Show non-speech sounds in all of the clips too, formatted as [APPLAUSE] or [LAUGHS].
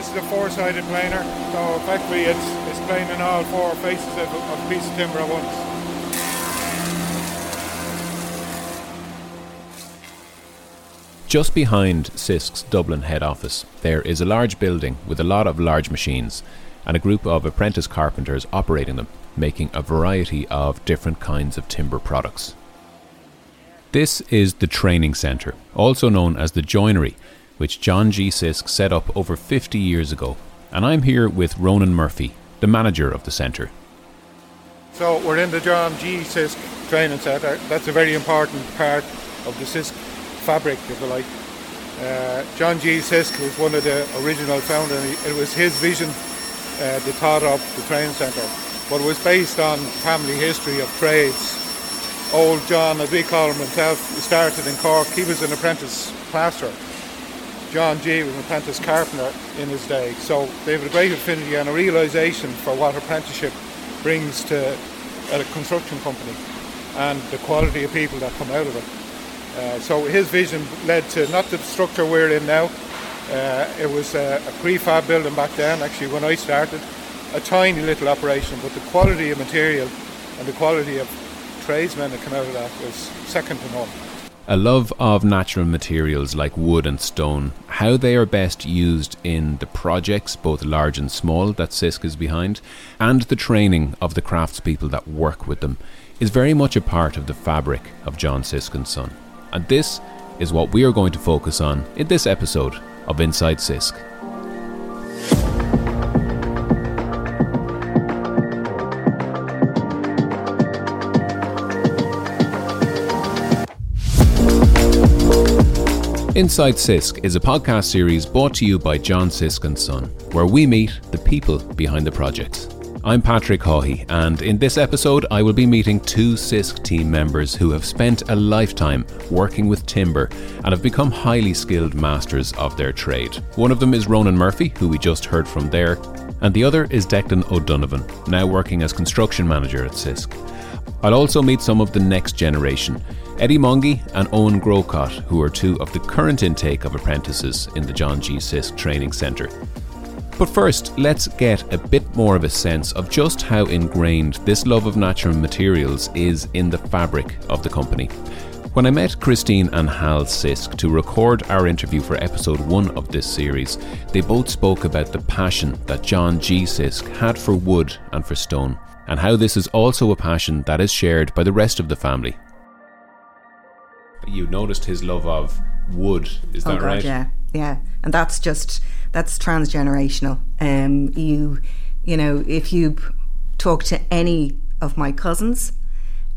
This is a four-sided planer, so effectively it's, it's planing all four faces of, of a piece of timber at once. Just behind Sisk's Dublin head office, there is a large building with a lot of large machines and a group of apprentice carpenters operating them, making a variety of different kinds of timber products. This is the training centre, also known as the joinery, which John G. Sisk set up over 50 years ago, and I'm here with Ronan Murphy, the manager of the centre. So we're in the John G. Sisk training centre. That's a very important part of the Sisk fabric, if you like. Uh, John G. Sisk was one of the original founders. It was his vision uh, that thought up the training centre, but it was based on family history of trades. Old John, as we call him himself, started in Cork. He was an apprentice plasterer. John G. was an apprentice carpenter in his day. So they have a great affinity and a realisation for what apprenticeship brings to a construction company and the quality of people that come out of it. Uh, so his vision led to not the structure we're in now. Uh, it was a, a, prefab building back then, actually, when I started. A tiny little operation, but the quality of material and the quality of tradesmen that come out of that was second to none. A love of natural materials like wood and stone, how they are best used in the projects, both large and small, that Sisk is behind, and the training of the craftspeople that work with them, is very much a part of the fabric of John Sisk and Son. And this is what we are going to focus on in this episode of Inside Sisk. Inside Sisk is a podcast series brought to you by John Sisk and Son, where we meet the people behind the projects. I'm Patrick Hawhey, and in this episode, I will be meeting two Sisk team members who have spent a lifetime working with timber and have become highly skilled masters of their trade. One of them is Ronan Murphy, who we just heard from there, and the other is Declan O'Donovan, now working as construction manager at Sisk. I'll also meet some of the next generation, Eddie Mungy and Owen Grocott, who are two of the current intake of apprentices in the John G. Sisk Training Centre. But first, let's get a bit more of a sense of just how ingrained this love of natural materials is in the fabric of the company. When I met Christine and Hal Sisk to record our interview for episode one of this series, they both spoke about the passion that John G. Sisk had for wood and for stone, and how this is also a passion that is shared by the rest of the family. You noticed his love of wood, is oh that God, right? Yeah, yeah, and that's just that's transgenerational. Um, you, you know, if you talk to any of my cousins,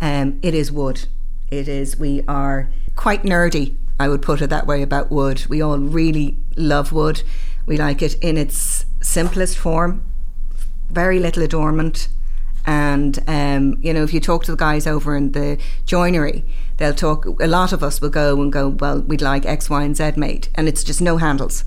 um, it is wood. It is. We are quite nerdy. I would put it that way about wood. We all really love wood. We like it in its simplest form, very little adornment. And um, you know, if you talk to the guys over in the joinery, they'll talk. A lot of us will go and go. Well, we'd like X, Y, and Z made, and it's just no handles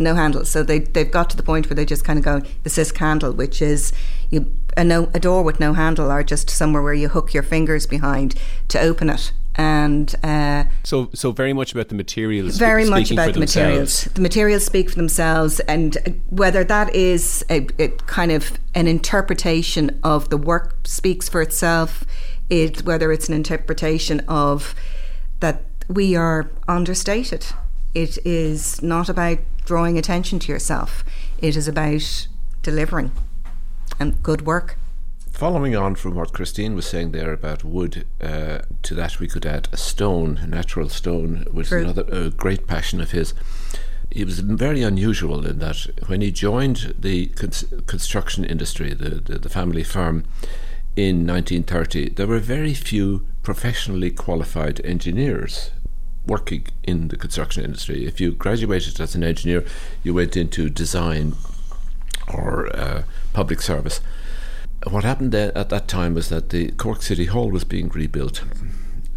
no handles. So they they've got to the point where they just kind of go the Sisk handle, which is you a no a door with no handle, or just somewhere where you hook your fingers behind to open it. And uh, so, so very much about the materials. Very much about the materials. The materials speak for themselves, and whether that is a, a kind of an interpretation of the work speaks for itself, it whether it's an interpretation of that we are understated. It is not about drawing attention to yourself. It is about delivering and good work. Following on from what Christine was saying there about wood, uh, to that we could add a stone, a natural stone, which True. is another great passion of his. He was very unusual in that when he joined the construction industry, the, the, the family firm, in 1930, there were very few professionally qualified engineers working in the construction industry. If you graduated as an engineer, you went into design or uh, public service what happened at that time was that the Cork City Hall was being rebuilt,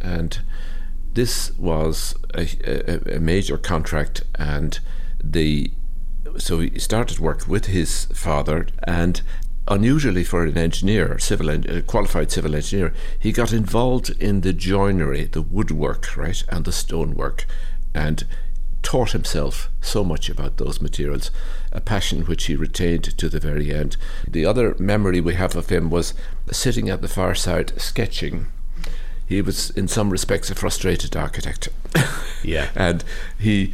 and this was a, a, a major contract, and the so he started work with his father, and unusually for an engineer, civil a qualified civil engineer, he got involved in the joinery, the woodwork, right, and the stonework, and taught himself so much about those materials, a passion which he retained to the very end. The other memory we have of him was sitting at the fireside sketching. He was, in some respects, a frustrated architect. [LAUGHS] Yeah. [LAUGHS] and he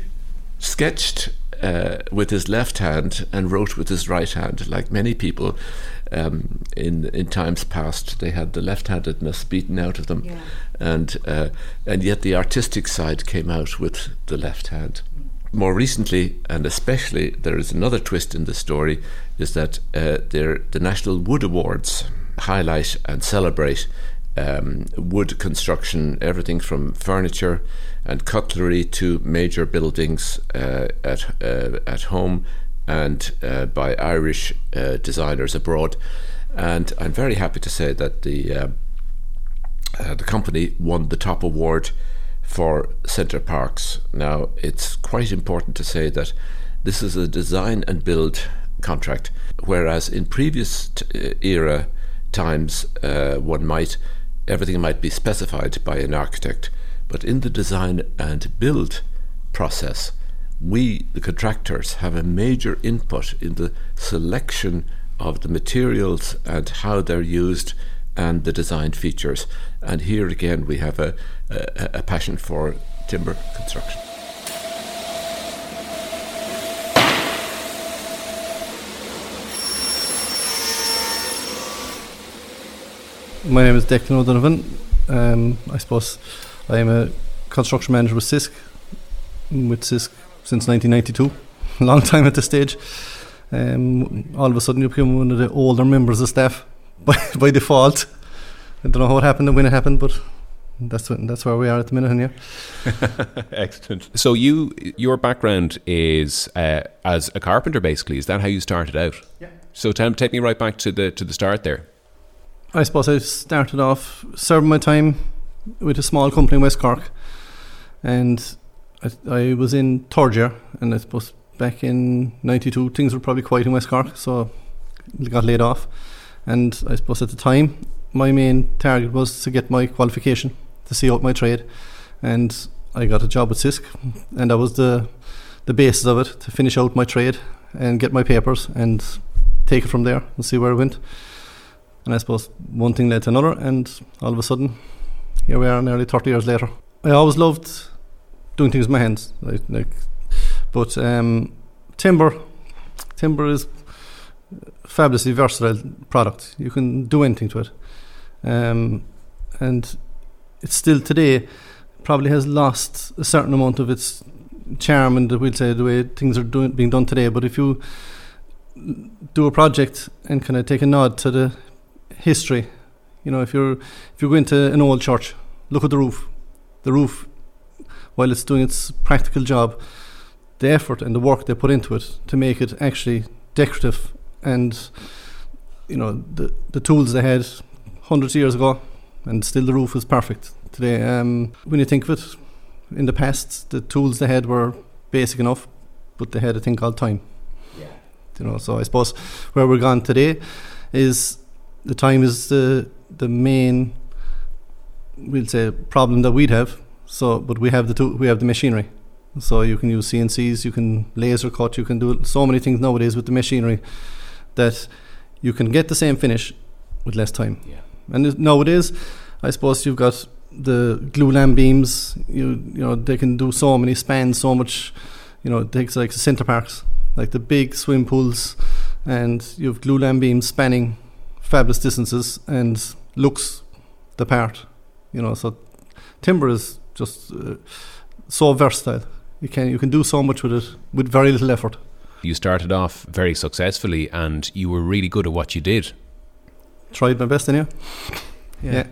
sketched uh, with his left hand and wrote with his right hand, like many people um, in in times past. They had the left-handedness beaten out of them, Yeah. and uh, and yet the artistic side came out with the left hand. More recently, and especially, there is another twist in the story: is that uh, the National Wood Awards highlight and celebrate um, wood construction, everything from furniture and cutlery to major buildings uh, at uh, at home and uh, by Irish uh, designers abroad. And I'm very happy to say that the uh, the company won the top award for Center Parcs. Now, it's quite important to say that this is a design and build contract, whereas in previous t- uh, era times, uh, one might everything might be specified by an architect, but in the design and build process, we, the contractors, have a major input in the selection of the materials and how they're used and the design features. And here again, we have a, a, a passion for timber construction. My name is Declan O'Donovan. Um, I suppose I am a construction manager with Sisk, with Sisk since 1992. a [LAUGHS] Long time at this stage. Um, all of a sudden, you become one of the older members of staff [LAUGHS] by, by default. I don't know how it happened and when it happened, but that's what, that's where we are at the minute. And yeah, [LAUGHS] Excellent. So you, your background is uh, as a carpenter, basically. Is that how you started out? Yeah. So tell, take me right back to the to the start there. I suppose I started off serving my time with a small company in West Cork, and I, I was in third year, and I suppose back in '92 things were probably quiet in West Cork, so got laid off, and I suppose at the time my main target was to get my qualification to see out my trade, and I got a job at Sisk, and that was the the basis of it to finish out my trade and get my papers and take it from there and see where it went. And I suppose one thing led to another, and all of a sudden, here we are, nearly 30 years later. I always loved doing things with my hands, like, like but um, timber, timber is fabulously versatile product. You can do anything to it, um, and it's still today probably has lost a certain amount of its charm and we'll say the way things are doing, being done today. But if you do a project and kind of take a nod to the history. You know, if you're if you go into an old church, look at the roof. The roof, while it's doing its practical job, the effort and the work they put into it to make it actually decorative and you know the the tools they had hundreds of years ago, and still the roof is perfect today. Um, when you think of it, in the past the tools they had were basic enough, but they had a thing called time. Yeah. You know, so I suppose where we're gone today is the time is the the main we'll say problem that we'd have. So, but we have the tool, we have the machinery. So you can use CNCs, you can laser cut, you can do so many things nowadays with the machinery that you can get the same finish with less time. Yeah. And nowadays, I suppose you've got the glulam beams. You you know they can do so many spans, so much. You know, it takes like the Center Parcs, like the big swim pools, and you have glulam beams spanning fabulous distances and looks the part. You know, so timber is just uh, so versatile. You can you can do so much with it with very little effort. You started off very successfully, and you were really good at what you did. Tried my best, in [LAUGHS] Yeah.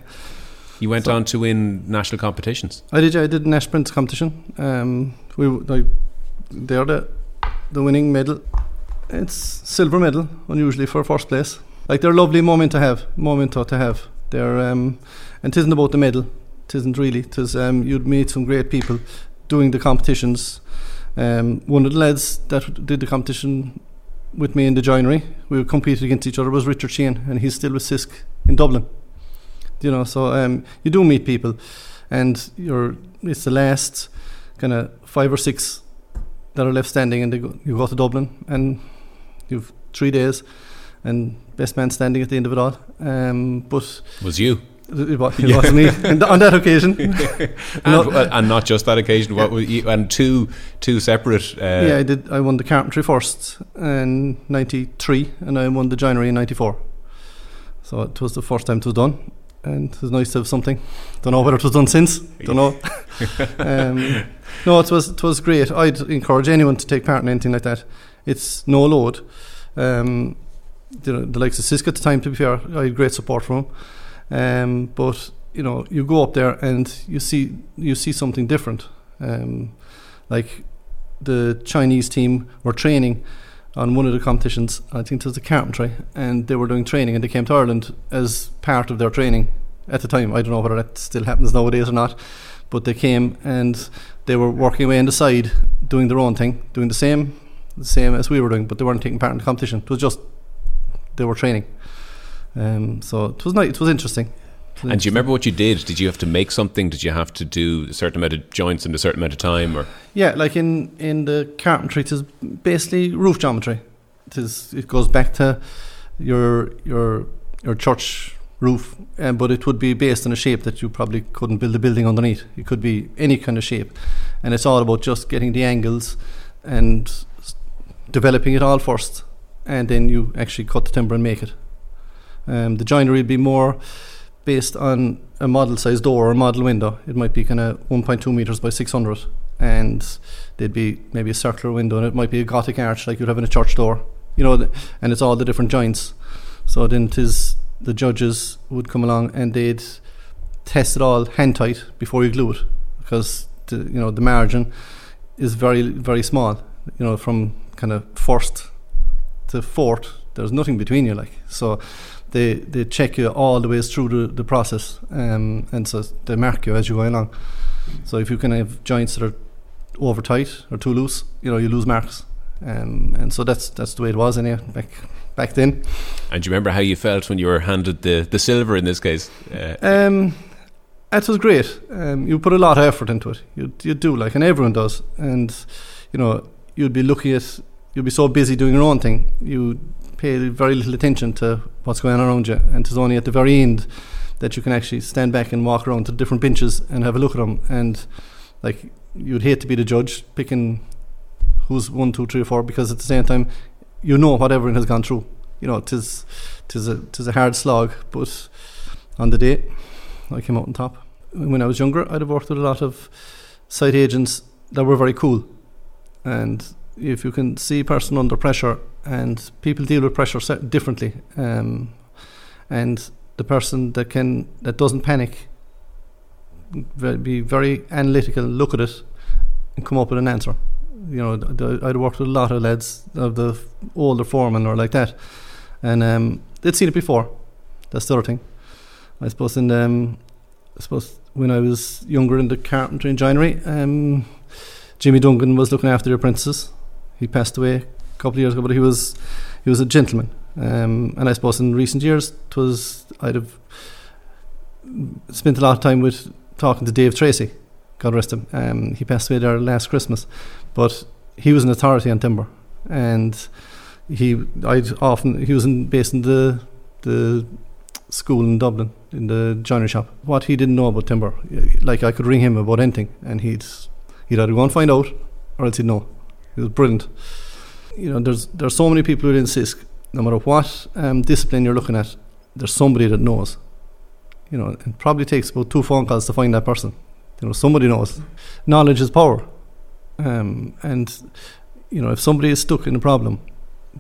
You went So- on to win national competitions. I did. I did a Nash Prince competition. Um, we like they're the the winning medal. It's silver medal, unusually for first place. Like they're a lovely moment to have, moment to to have. They're um, and it isn't about the medal. It isn't really. It is um, you'd meet some great people doing the competitions. Um, one of the lads that did the competition with me in the joinery, we competed against each other, was Richard Sheehan, and he's still with Sisk in Dublin. You know, so um, you do meet people, and you're it's the last kind of five or six that are left standing, and go, you go to Dublin, and you've three days, and best man standing at the end of it all. Um, but was you? It, was, it yeah. me on that occasion, [LAUGHS] and, no, and, not just that occasion. What you, and two two separate. Uh, yeah, I did. I won the carpentry first in '93, and I won the joinery in '94. So it was the first time it was done, and it was nice to have something. Don't know whether it was done since. Don't know. [LAUGHS] um, no, it was it was great. I'd encourage anyone to take part in anything like that. It's no load. Um, the, the likes of Sisk at the time, to be fair, I had great support from him. Um, but you know, you go up there and you see you see something different. Um, like the Chinese team were training on one of the competitions. I think it was the carpentry, and they were doing training, and they came to Ireland as part of their training at the time. I don't know whether that still happens nowadays or not, but they came and they were working away on the side, doing their own thing, doing the same, the same as we were doing, but they weren't taking part in the competition. It was just they were training. Um, so it was nice. It was interesting. And do you remember what you did? Did you have to make something? Did you have to do a certain amount of joints in a certain amount of time? Or yeah, like in in the carpentry, it is basically roof geometry. It is. It goes back to your your your church roof, um, but it would be based on a shape that you probably couldn't build a building underneath. It could be any kind of shape, and it's all about just getting the angles and developing it all first, and then you actually cut the timber and make it. Um, the joinery would be more based on a model size door or a model window. It might be kind of 1.2 meters by 600, and there'd be maybe a circular window, and it might be a Gothic arch like you'd have in a church door, you know, and it's all the different joints. So then tis the judges would come along and they'd test it all hand tight before you glue it, because the, you know the margin is very very small. You know, from kind of first to fourth, there's nothing between you, like so they they check you all the ways through the, the process, um, and so they mark you as you go along. So if you can have joints that are over tight or too loose, you know you lose marks, um, and so that's that's the way it was anyway back back then. And do you remember how you felt when you were handed the the silver in this case? Uh, um, it was great. Um, you put a lot of effort into it. You you do like, and everyone does, and you know you'd be looking at you'd be so busy doing your own thing. You pay very little attention to what's going on around you, and it's only at the very end that you can actually stand back and walk around to different benches and have a look at them. And like you'd hate to be the judge picking who's one, two, three, or four, because at the same time you know what everyone has gone through. You know, tis tis a tis a hard slog, but on the day I came out on top. When I was younger, I'd have worked with a lot of site agents that were very cool, and if you can see a person under pressure and people deal with pressure differently. Um, and the person that can that doesn't panic, be very analytical, look at it, and come up with an answer. You know, I'd worked with a lot of lads of the older foremen or like that, and um, they'd seen it before. That's the other thing. I suppose in um, I suppose when I was younger in the carpentry and joinery, um, Jimmy Duncan was looking after the apprentices. He passed away a couple of years ago, but he was he was a gentleman. Um, and I suppose in recent years, it was I'd have spent a lot of time with talking to Dave Tracy, God rest him. Um, he passed away there last Christmas, but he was an authority on timber, and he I'd often he was in, based in the the school in Dublin in the joinery shop. What he didn't know about timber, like I could ring him about anything, and he'd he'd either go and find out, or else he'd know. He was brilliant you know, there's there's so many people within Sisk. No matter what um, discipline you're looking at, there's somebody that knows. You know, it probably takes about two phone calls to find that person. You know, somebody knows. Knowledge is power, um, and you know, if somebody is stuck in a problem,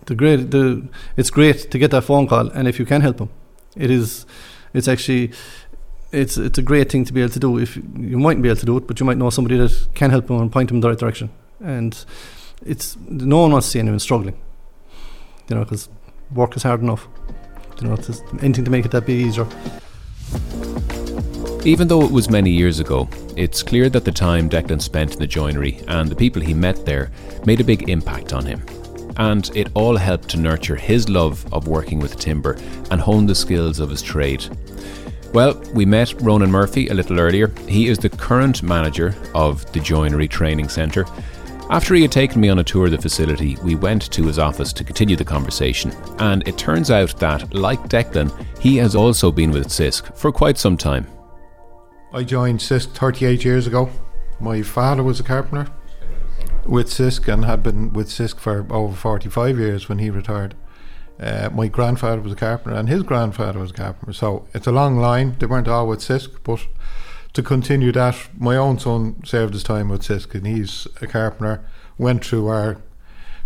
the great the it's great to get that phone call, and if you can help them, it is. It's actually it's it's a great thing to be able to do. If you mightn't be able to do it, but you might know somebody that can help them and point them in the right direction. And it's no one wants to see anyone struggling. You know, because work is hard enough. You know, it's anything to make it that bit easier. Even though it was many years ago, it's clear that the time Declan spent in the joinery and the people he met there made a big impact on him. And it all helped to nurture his love of working with timber and hone the skills of his trade. Well, we met Ronan Murphy a little earlier. He is the current manager of the Joinery Training Centre After he had taken me on a tour of the facility, we went to his office to continue the conversation. And it turns out that, like Declan, he has also been with Sisk for quite some time. I joined Sisk 38 years ago. My father was a carpenter with Sisk and had been with Sisk for over 45 years when he retired. Uh, my grandfather was a carpenter and his grandfather was a carpenter. So it's a long line. They weren't all with Sisk, but to continue that, my own son served his time with and he's a carpenter, went through our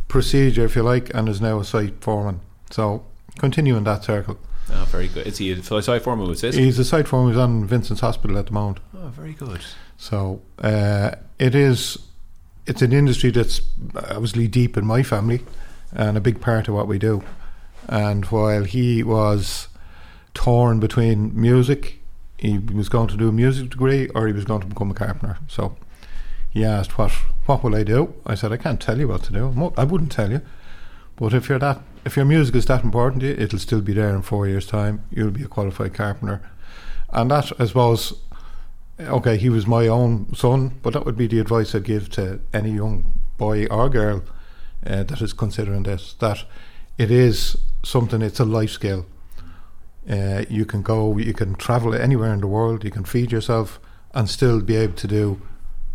procedure, if you like, and is now a site foreman. So continuing that circle. Oh, very good. Is he a site foreman with Sisk? He's a site foreman. He's on Vincent's Hospital at the moment. Oh, very good. So uh, it is. It's an industry that's obviously deep in my family, and a big part of what we do. And while he was torn between music, he was going to do a music degree or he was going to become a carpenter. So he asked, "What what will I do?" I said, "I can't tell you what to do. I wouldn't tell you, but if you're that if your music is that important to you, it'll still be there in four years' time. You'll be a qualified carpenter." And that, I suppose, okay, he was my own son, but that would be the advice I'd give to any young boy or girl uh, that is considering this. That it is something. It's a life skill. Uh, you can go, you can travel anywhere in the world, you can feed yourself, and still be able to do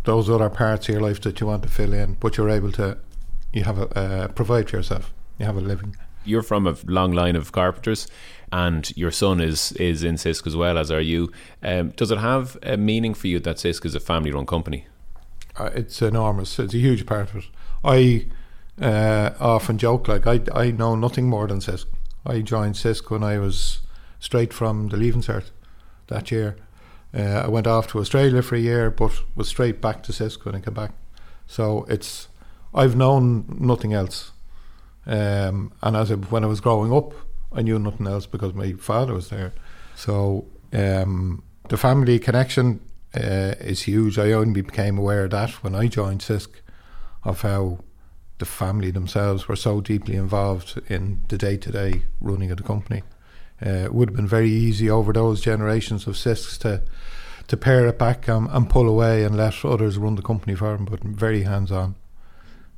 those other parts of your life that you want to fill in. But you're able to, you have a uh, provide for yourself. You have a living. You're from a long line of carpenters, and your son is is in Sisk as well as are you. Um, does it have a meaning for you that Sisk is a family-run company? Uh, it's enormous. It's a huge part of it. I uh, often joke like I I know nothing more than Sisk. I joined Sisk when I was straight from the Leaving Cert that year. Uh, I went off to Australia for a year, but was straight back to Sisk when I came back. So it's I've known nothing else. Um, and as I, when I was growing up, I knew nothing else because my father was there. So um, the family connection uh, is huge. I only became aware of that when I joined Sisk, of how the family themselves were so deeply involved in the day to day running of the company. Uh, it would have been very easy over those generations of Sisks to to pare it back and, and pull away and let others run the company for them, but very hands on.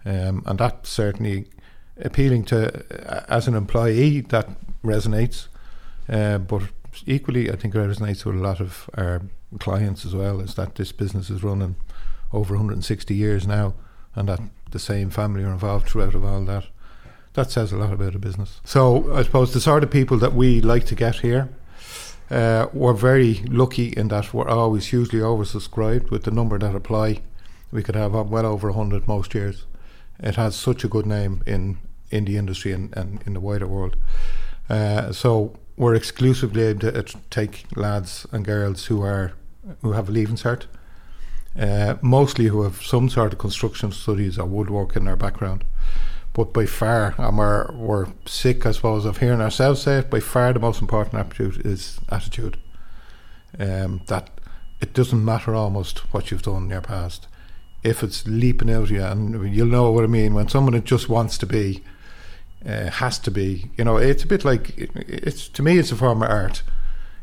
Um, and that certainly appealing to uh, as an employee that resonates, uh, but equally I think it resonates with a lot of our clients as well. Is that this business is running over 160 years now, and that the same family are involved throughout of all that that says a lot about a business. So I suppose the sort of people that we like to get here, uh, we're very lucky in that we're always hugely oversubscribed with the number that apply. We could have well over 100 most years. It has such a good name in, in the industry and, and in the wider world. Uh, so we're exclusively able to take lads and girls who are who have a leaving cert, uh, mostly who have some sort of construction studies or woodwork in their background. But by far, and we're, we're sick, I suppose, of hearing ourselves say it, by far the most important attitude is attitude. Um, that it doesn't matter almost what you've done in your past. If it's leaping out of you, and you'll know what I mean, when someone just wants to be, uh, has to be, you know, it's a bit like, it's to me, it's a form of art.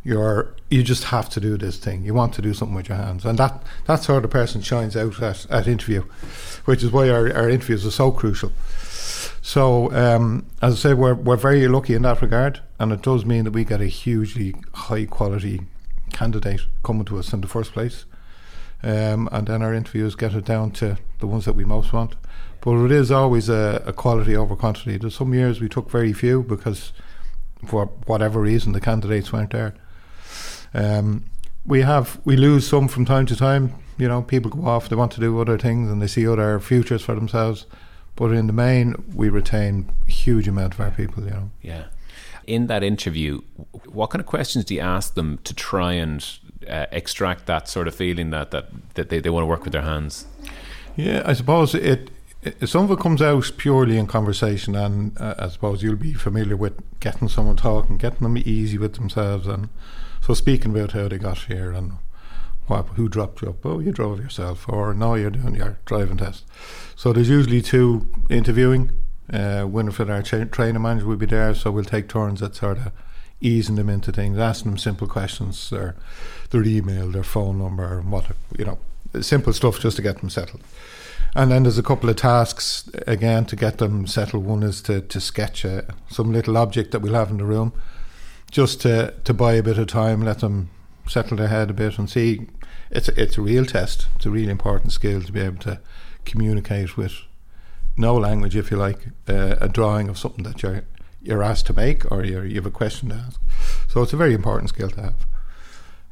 You're, you just have to do this thing. You want to do something with your hands. And that, that sort of person shines out at, at interview, which is why our, our interviews are so crucial. So, um, as I say, we're, we're very lucky in that regard, and it does mean that we get a hugely high quality candidate coming to us in the first place. Um, and then our interviews get it down to the ones that we most want. But it is always a, a quality over quantity. There's some years we took very few because, for whatever reason, the candidates weren't there. Um, we have we lose some from time to time. You know, people go off, they want to do other things, and they see other futures for themselves. But in the main, we retain a huge amount of our people. You know. Yeah. In that interview, what kind of questions do you ask them to try and uh, extract that sort of feeling that that, that they, they want to work with their hands? Yeah, I suppose it, it some of it comes out purely in conversation, and uh, I suppose you'll be familiar with getting someone talking, getting them easy with themselves, and so speaking about how they got here and what, who dropped you up? Oh, you drove yourself, or no, you're doing your driving test. So there's usually two interviewing. Uh, Winifred, our training manager, will be there, so we'll take turns at sort of easing them into things, asking them simple questions, their their email, their phone number, and what you know, simple stuff just to get them settled. And then there's a couple of tasks again to get them settled. One is to, to sketch a, some little object that we'll have in the room, just to, to buy a bit of time, let them settle their head a bit and see. It's a, it's a real test. It's a really important skill to be able to communicate with no language, if you like, uh, a drawing of something that you're you're asked to make or you have a question to ask. So it's a very important skill to have.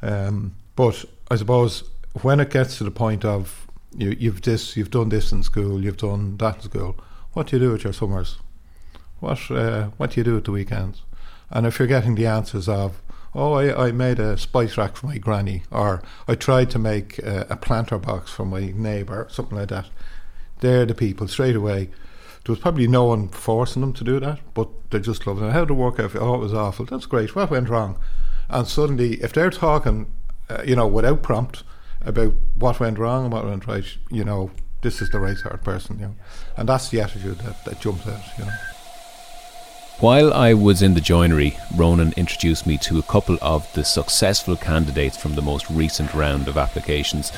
Um, but I suppose when it gets to the point of you, you've this, you've done this in school, you've done that in school. What do you do with your summers? What uh, what do you do at the weekends? And if you're getting the answers of, oh, I, I made a spice rack for my granny, or I tried to make a, a planter box for my neighbour, something like that, they're the people straight away. There was probably no one forcing them to do that, but they just loved it. How did it work out? Oh, it was awful. That's great. What went wrong? And suddenly, if they're talking, uh, you know, without prompt about what went wrong and what went right, you know, this is the right sort of person, you know. And that's the attitude that, that jumps out, you know. While I was in the joinery, Ronan introduced me to a couple of the successful candidates from the most recent round of applications.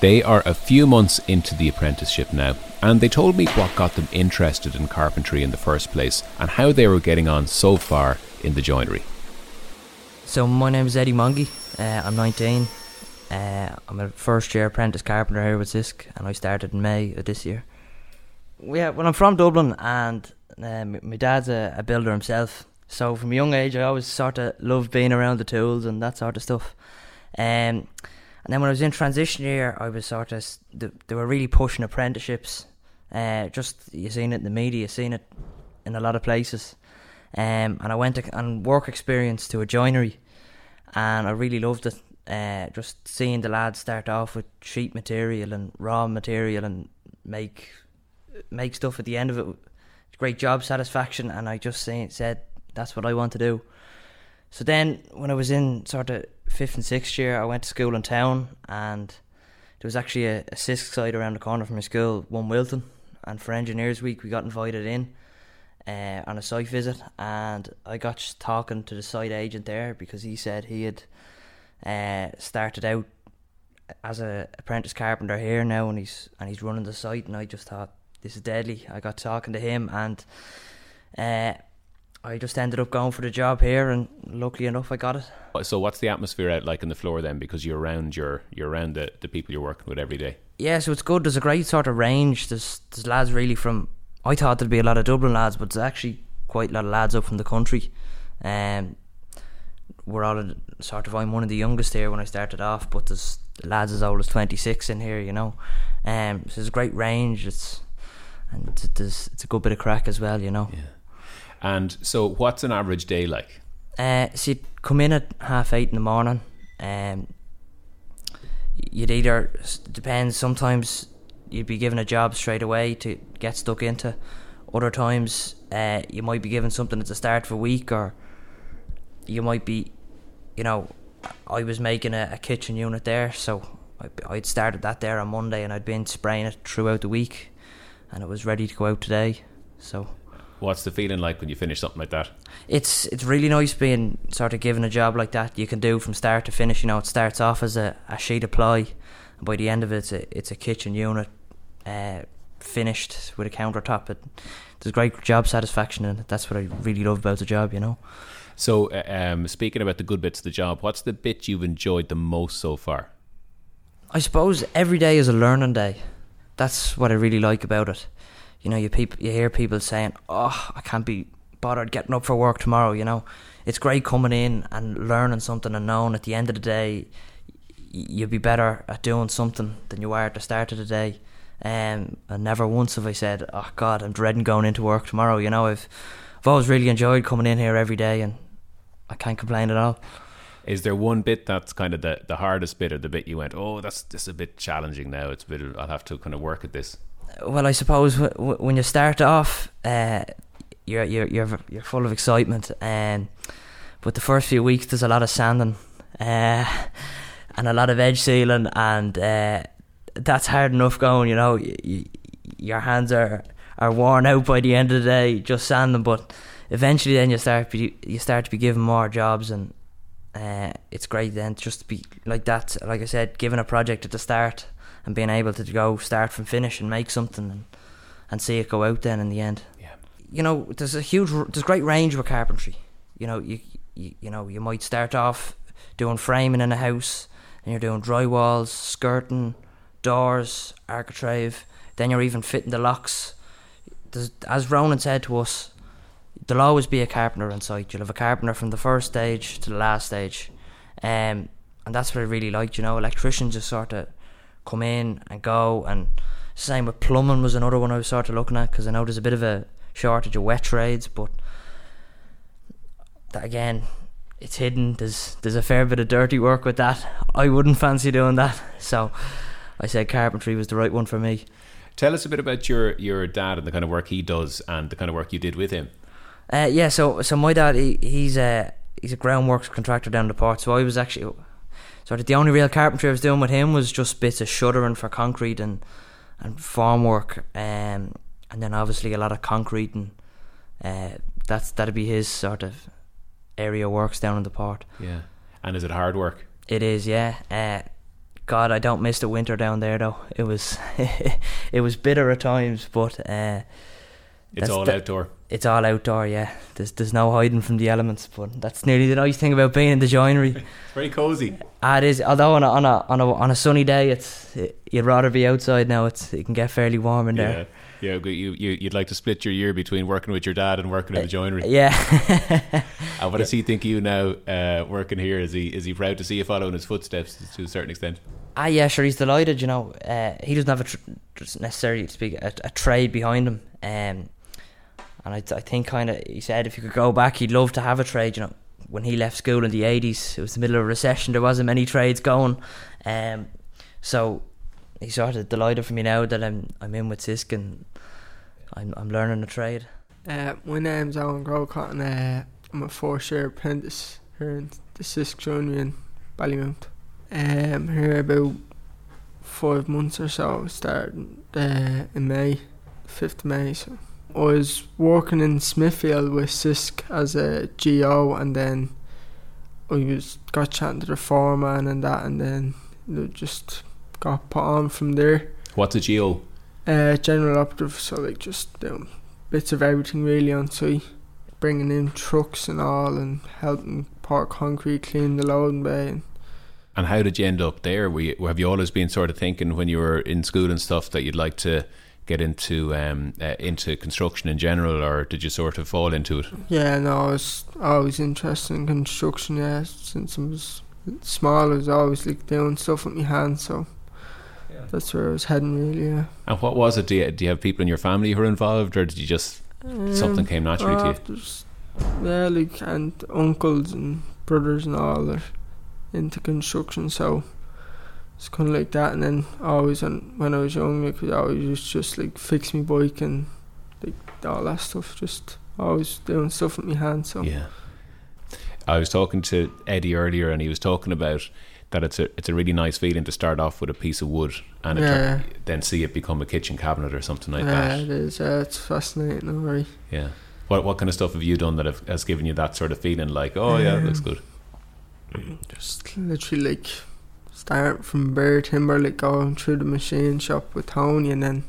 They are a few months into the apprenticeship now, and they told me what got them interested in carpentry in the first place and how they were getting on so far in the joinery. So, my name is Eddie Mongy, uh, I'm 19. Uh, I'm a first year apprentice carpenter here with Sisk, and I started in May of this year. Yeah, well, I'm from Dublin, and uh, my dad's a, a builder himself. So, from a young age, I always sort of loved being around the tools and that sort of stuff. Um, and then when I was in transition year, I was sort of they were really pushing apprenticeships. Uh, just you've seen it in the media, you've seen it in a lot of places. Um, and I went to, on work experience to a joinery, and I really loved it. Uh, just seeing the lads start off with sheet material and raw material and make make stuff at the end of it. Great job satisfaction, and I just say, said that's what I want to do. So then, when I was in sort of fifth and sixth year, I went to school in town, and there was actually a, a Sisk site around the corner from my school, one Wilton. And for Engineers Week, we got invited in uh, on a site visit, and I got talking to the site agent there because he said he had uh, started out as an apprentice carpenter here now, and he's and he's running the site. And I just thought this is deadly. I got talking to him, and uh, I just ended up going for the job here, and luckily enough, I got it. So, what's the atmosphere out like in the floor then? Because you're around your you're around the, the people you're working with every day. Yeah, so it's good. There's a great sort of range. There's there's lads really from. I thought there'd be a lot of Dublin lads, but there's actually quite a lot of lads up from the country. Um, we're all sort of. I'm one of the youngest here when I started off, but there's lads as old as 26 in here. You know, um, so there's a great range. It's and it's, it's a good bit of crack as well. You know. Yeah. And so, what's an average day like? Uh, so you'd come in at half eight in the morning. Um, you'd either depends. Sometimes you'd be given a job straight away to get stuck into. Other times, uh, you might be given something at the start of a week, or you might be, you know, I was making a, a kitchen unit there, so I'd started that there on Monday, and I'd been spraying it throughout the week, and it was ready to go out today. So What's the feeling like when you finish something like that? It's it's really nice being sort of given a job like that. You can do from start to finish. You know, it starts off as a, a sheet of ply, and by the end of it, it's a it's a kitchen unit, uh, finished with a countertop. It, there's great job satisfaction, and that's what I really love about the job. You know. So, uh, um, speaking about the good bits of the job, what's the bit you've enjoyed the most so far? I suppose every day is a learning day. That's what I really like about it you know, you people, you hear people saying, "Oh, I can't be bothered getting up for work tomorrow." You know, it's great coming in and learning something and knowing at the end of the day you'll be better at doing something than you are at the start of the day. Um, and never once have I said, "Oh God, I'm dreading going into work tomorrow." You know, I've I've always really enjoyed coming in here every day, and I can't complain at all. Is there one bit that's kind of the, the hardest bit, or the bit you went, "Oh, that's just a bit challenging now. It's a bit. I'll have to kind of work at this." well, I suppose w- w- when you start off, uh, you're you're you're you're full of excitement, um, but the first few weeks there's a lot of sanding, uh, and a lot of edge sealing, and uh, that's hard enough going. You know, your hands are are worn out by the end of the day just sanding, but eventually then you start be, you start to be given more jobs and. Uh, it's great then just to be like that. Like I said, given a project at the start, and being able to go start from finish and make something and, and see it go out then in the end. Yeah. You know, there's a huge, there's great range with carpentry. You know, you, you, you know, you might start off doing framing in a house, and you're doing drywalls, skirting, doors, architrave. Then you're even fitting the locks. There's, as Ronan said to us, there'll always be a carpenter on site. You'll have a carpenter from the first stage to the last stage. Um, and that's what I really liked, you know. Electricians just sort of come in and go. And same with plumbing was another one I was sort of looking at because I know there's a bit of a shortage of wet trades, but that again, it's hidden. There's there's a fair bit of dirty work with that. I wouldn't fancy doing that. So I said carpentry was the right one for me. Tell us a bit about your, your dad and the kind of work he does and the kind of work you did with him. Uh, yeah, so so my dad he, he's a he's a groundworks contractor down the port. So I was actually sort of the only real carpentry I was doing with him was just bits of shuttering for concrete and and formwork, um, and then obviously a lot of concrete and uh, that's that'd be his sort of area works down in the port. Yeah. And is it hard work? It is, yeah. Uh, God, I don't miss the winter down there though. It was [LAUGHS] it was bitter at times, but uh, it's all outdoor. It's all outdoor, yeah. There's there's no hiding from the elements, but that's nearly the nice thing about being in the joinery. [LAUGHS] it's very cozy. Ah, it is. Although on a on a on a, on a sunny day, it's it, you'd rather be outside now. It's it can get fairly warm in yeah. there. Yeah, you, you you'd like to split your year between working with your dad and working in the joinery. Uh, yeah. [LAUGHS] and what does he think of you now uh, working here? Is he is he proud to see you following his footsteps to a certain extent? Ah, yeah, sure. He's delighted. You know, uh, he doesn't have a tr- necessarily to speak a, a, trade behind him. Um, and I, I think kind of he said if you could go back, he'd love to have a trade. You know, when he left school in the eighties, it was the middle of a recession. There wasn't many trades going. Um, so he's sort of delighted for me now that I'm I'm in with Sisk and I'm I'm learning a trade. Uh, my name's Owen Grocott and uh, I'm a fourth year apprentice here in the Sisk Joinery in Ballymount. Um, here about five months or so. starting uh, in May, fifth May. So I was working in Smithfield with Sisk as a GO, and then I was got chatting to the foreman and that, and then just got put on from there. What's a GO? Uh, general operative, so like just bits of everything really on site, bringing in trucks and all, and helping pour concrete, clean the loading bay. And, and how did you end up there? Were you, have you always been sort of thinking when you were in school and stuff that you'd like to get into um, uh, into construction in general, or did you sort of fall into it? Yeah, no, I was always interested in construction. Yeah, since I was small, I was always like doing stuff with my hands. So yeah. that's where I was heading, really. Yeah. And what was it? Do you, do you have people in your family who are involved, or did you just um, something came naturally uh, to you? Yeah, like and uncles and brothers and all are into construction, so it's kind of like that. And then always, and when I was young, like, I always used just like fix my bike and like all that stuff. Just always doing stuff with my hands. So yeah. I was talking to Eddie earlier, and he was talking about that it's a it's a really nice feeling to start off with a piece of wood and yeah. then see it become a kitchen cabinet or something like yeah, that. Yeah, it is. Uh, it's fascinating. Right. Yeah. What what kind of stuff have you done that have, has given you that sort of feeling like, oh um, yeah, it looks good? Just literally like start from bare timber, like going through the machine shop with Tony, and then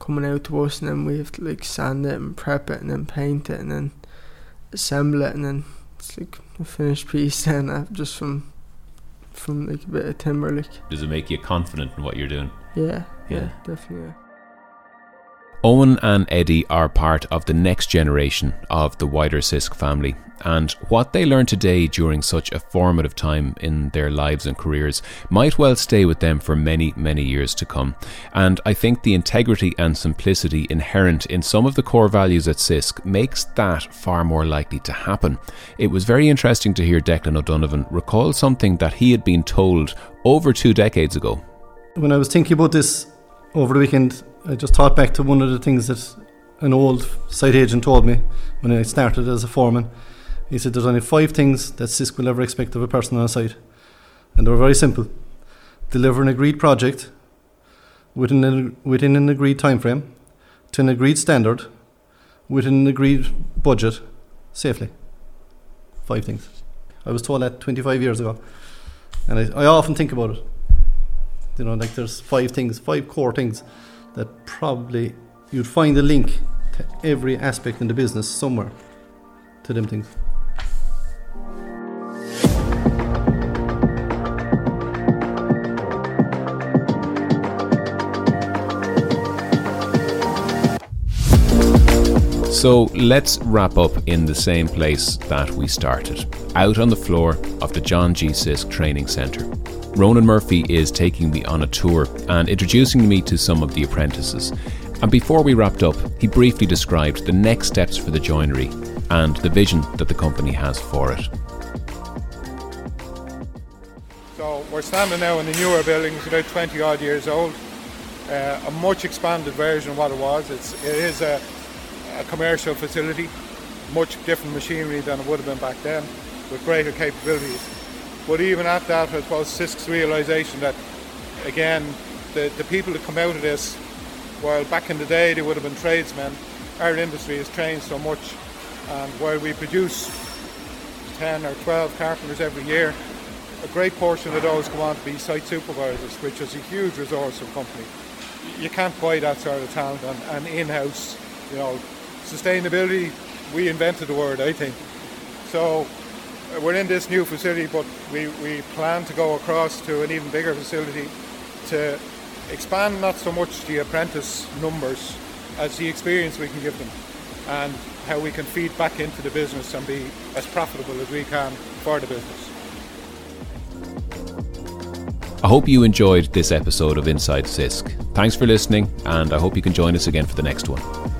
coming out to us, and then we have to like sand it and prep it, and then paint it, and then assemble it, and then it's like a finished piece. [LAUGHS] Then uh, just from from like a bit of timber, like. Does it make you confident in what you're doing? Yeah, yeah, yeah definitely. Yeah. Owen and Eddie are part of the next generation of the wider Sisk family, and what they learn today during such a formative time in their lives and careers might well stay with them for many, many years to come. And I think the integrity and simplicity inherent in some of the core values at Sisk makes that far more likely to happen. It was very interesting to hear Declan O'Donovan recall something that he had been told over two decades ago. When I was thinking about this over the weekend, I just thought back to one of the things that an old site agent told me when I started as a foreman. He said there's only five things that Sisk will ever expect of a person on a site, and they were very simple: deliver an agreed project within an, within an agreed time frame, to an agreed standard, within an agreed budget, safely. Five things. I was told that 25 years ago, and I, I often think about it. You know, like there's five things, five core things that probably you'd find a link to every aspect in the business somewhere to them things. So let's wrap up in the same place that we started, out on the floor of the John G. Sisk Training Centre. Ronan Murphy is taking me on a tour and introducing me to some of the apprentices. And before we wrapped up, he briefly described the next steps for the joinery and the vision that the company has for it. So we're standing now in the newer building, it's about 20 odd years old. Uh, a much expanded version of what it was. It's, it is a a commercial facility, much different machinery than it would have been back then, with greater capabilities. But even at that, I suppose Sisk's realisation that, again, the, the people that come out of this, while back in the day they would have been tradesmen, our industry has changed so much. And while we produce 10 or 12 carpenters every year, a great portion of those go on to be site supervisors, which is a huge resource for of company. You can't buy that sort of talent and, and in-house, you know, sustainability, we invented the word, I think. So we're in this new facility, but we, we plan to go across to an even bigger facility to expand not so much the apprentice numbers as the experience we can give them and how we can feed back into the business and be as profitable as we can for the business. I hope you enjoyed this episode of Inside Sisk. Thanks for listening, and I hope you can join us again for the next one.